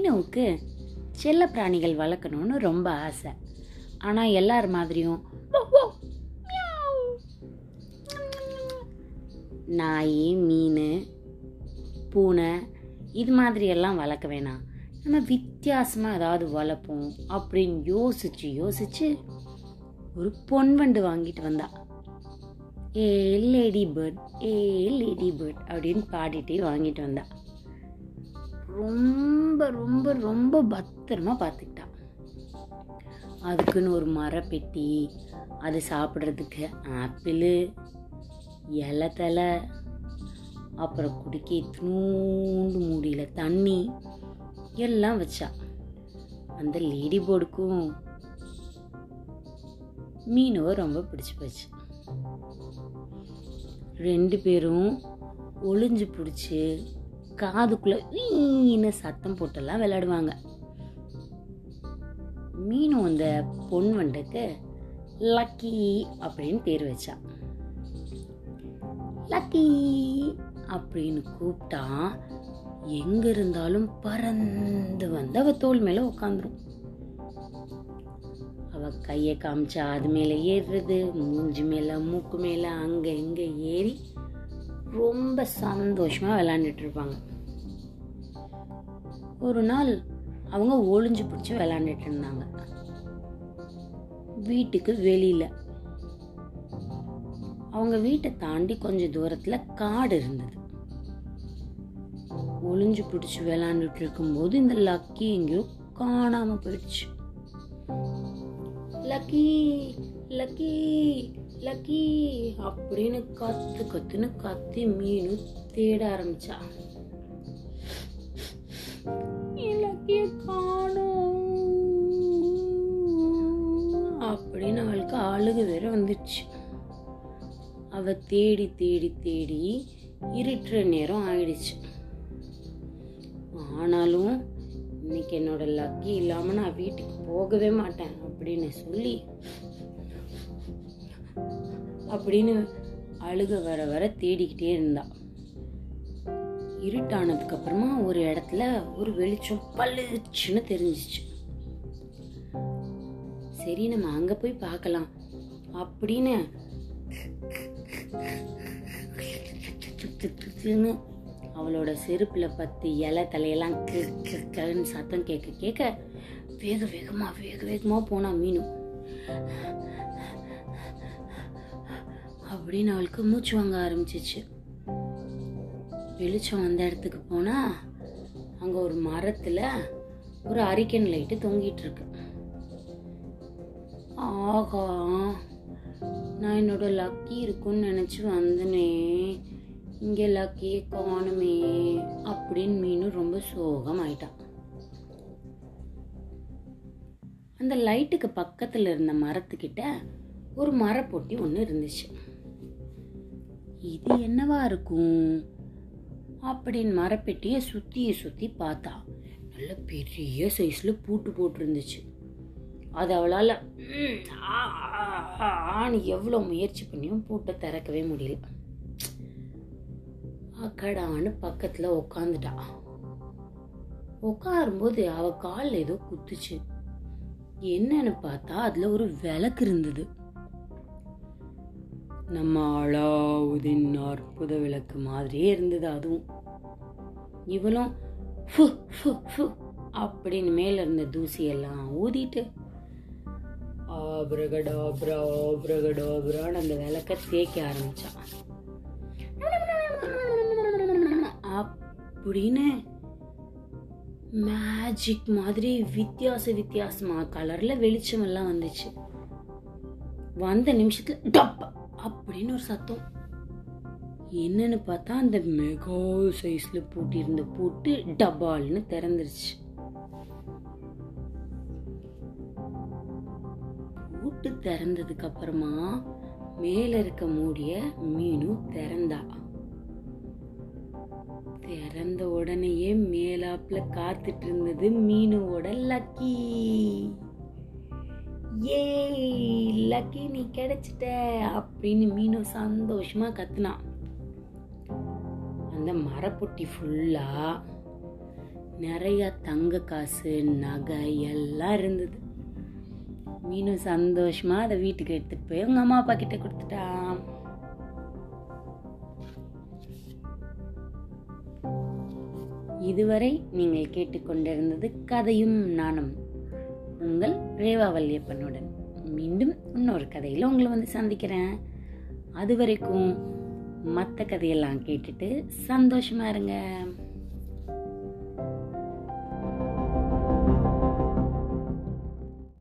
மீனுவுக்கு செல்ல பிராணிகள் வளர்க்கணும்னு ரொம்ப ஆசை. ஆனால் எல்லார் மாதிரியும் நாய் மீன் பூனை இது மாதிரியெல்லாம் வளர்க்க வேணாம். நம்ம வித்தியாசமாக ஏதாவது வளர்ப்போம் அப்படின்னு யோசிச்சு யோசிச்சு ஒரு பொன் வண்டு வாங்கிட்டு வந்தா. A lady bird a lady bird அப்படின்னு பாடிட்டே வாங்கிட்டு வந்தா. ரொம்ப ரொம்ப ரொம்ப பத்திரமா பார்த்துக்கிட்டா அதுக்குன்னு ஒரு மரப்பெட்டி அது சாப்பிட்றதுக்கு ஆப்பிள் இலை தலை அப்புறம் குடிக்க இத்தினூண்டு மூடியில் தண்ணி எல்லாம் வச்சா. அந்த லேடி போர்டுக்கும் மீனவை ரொம்ப பிடிச்சி போச்சு. ரெண்டு பேரும் ஒளிஞ்சு பிடிச்சி காதுக்குள்ளே ஈன்னு சத்தம் போட்டெல்லாம் விளையாடுவாங்க. மீனும் அந்த பொன் வண்டுக்கு லக்கி அப்படின்னு பேர் வச்சா. லக்கி அப்படின்னு கூப்பிட்டா எங்க இருந்தாலும் பறந்து வந்து அவ தோல் மேல உட்காந்துரும் அவ கையை காமிச்சா அது மேல ஏறுறது மூஞ்சி மேல மூக்கு மேல அங்க இங்க ஏறி ரொம்ப சந்தோஷமா விளையாண்டுட்டு இருப்பாங்க. ஒரு நாள் அவங்க ஒளிஞ்சு பிடிச்சி விளாண்டுட்டு இருந்தாங்க. வீட்டுக்கு வெளியில. அவங்க வீட்டை தாண்டி கொஞ்சம் தூரத்துல காடு இருந்தது. ஒளிஞ்சு பிடிச்சி விளாண்டுட்டு இருக்கும்போது இந்த லக்கி எங்கேயோ காணாம போயிடுச்சு. லக்கி லக்கி லக்கி அப்படின்னு கத்து கத்துன்னு கத்தி மீனும் தேட ஆரம்பிச்சா. இலக்கிய லக்கிய அப்படின்னு அவளுக்கு அழுகு வேற வந்துடுச்சு. அவ தேடி தேடி தேடி இருட்டுற நேரம் ஆயிடுச்சு. ஆனாலும் இன்னைக்கு என்னோட லக்கி இல்லாம நான் வீட்டுக்கு போகவே மாட்டேன் அப்படின்னு சொல்லி அப்படின்னு அழுக வர வர தேடிக்கிட்டே இருந்தாள் இருட்டானதுக்கு அப்புறமா ஒரு இடத்துல ஒரு வெளிச்சம் பளிச்சுன்னு தெரிஞ்சிச்சு. சரி நம்ம அங்க போய் பார்க்கலாம். அப்படின்னு அவளோட செருப்புல பத்து இலை தலையெல்லாம் கிறு சத்தம் கேட்க கேட்க வேக வேகமா வேக வேகமா போனா மீனும் அப்படின்னு அவளுக்கு மூச்சு வாங்க ஆரம்பிச்சிச்சு. வெளிச்சம் வந்த இடத்துக்கு போனா அங்க ஒரு மரத்துல ஒரு அரிக்கன் லைட்டு தொங்கிட்டு இருக்கு. ஆகா நான் என்னோட லக்கி இருக்கும்னு நினைச்சு வந்தனே. இங்க லக்கியே காணுமே அப்படின்னு மீனு ரொம்ப சோகம் ஆயிட்டான் அந்த லைட்டுக்கு பக்கத்துல இருந்த மரத்துக்கிட்ட ஒரு மரப்பொட்டி ஒன்று இருந்துச்சு. இது என்னவா இருக்கும்? அப்படின்னு மரப்பெட்டியை சுற்றியை சுற்றி பார்த்தா நல்ல பெரிய சைஸில் பூட்டு போட்டிருந்துச்சு. அது அவளால் ஆன்னு எவ்வளோ முயற்சி பண்ணியும் பூட்டை திறக்கவே முடியல. அக்கடான்னு பக்கத்தில் உக்காந்துட்டா. உட்காரும்போது அவள் காலில் ஏதோ குத்துச்சு. என்னன்னு பார்த்தா அதில் ஒரு விளக்கு இருந்தது. நம்ம அலாவுதீன் அற்புத விளக்கு மாதிரியே இருந்தது அதுவும். இவளும் ஃபு, ஃபு, ஃபு அப்படின்னு மேல இருந்த தூசி எல்லாம் ஊதிட்டு ஆப்ரகடாப்ரா ஆப்ரகடாப்ரான்னு அந்த விளக்க தேய்க்க ஆரம்பிச்சான் அப்படின்னு மேஜிக் மாதிரி வித்தியாச வித்தியாசமா கலர்ல வெளிச்சம் எல்லாம் வந்துச்சு. வந்த நிமிஷத்துல டப்பா. அப்படின்னு ஒரு சத்தம். என்னன்னு பார்த்தா அந்த மெகா சைஸ்ல பூட்டியிருந்த பூட்டு டபால்னு திறந்துருச்சு. பூட்டு திறந்ததுக்கு அப்புறமா மேல இருக்க மூடிய மீனும் திறந்தா. திறந்த உடனேயே மேலாப்புல காத்துட்டு இருந்தது மீனுவோட லக்கி. ஏ லக்கி நீ கிடைச்சிட்ட அப்படின்னு மீனு சந்தோஷமா கத்துனான் அந்த மரப்பொட்டி ஃபுல்லா நிறைய தங்க காசு நகை எல்லாம் இருந்தது. மீனும் சந்தோஷமா அதை வீட்டுக்கு எடுத்துட்டு போய் அவங்க அம்மா அப்பா கிட்ட கொடுத்துட்டான் இதுவரை நீங்கள் கேட்டுக்கொண்டிருந்தது கதையும் நானும். உங்கள் ரேவா வல்லியப்பனுடன் மீண்டும் இன்னொரு கதையில் உங்களை வந்து சந்திக்கிறேன். அது வரைக்கும் மற்ற கதையெல்லாம் கேட்டுட்டு சந்தோஷமா இருங்க.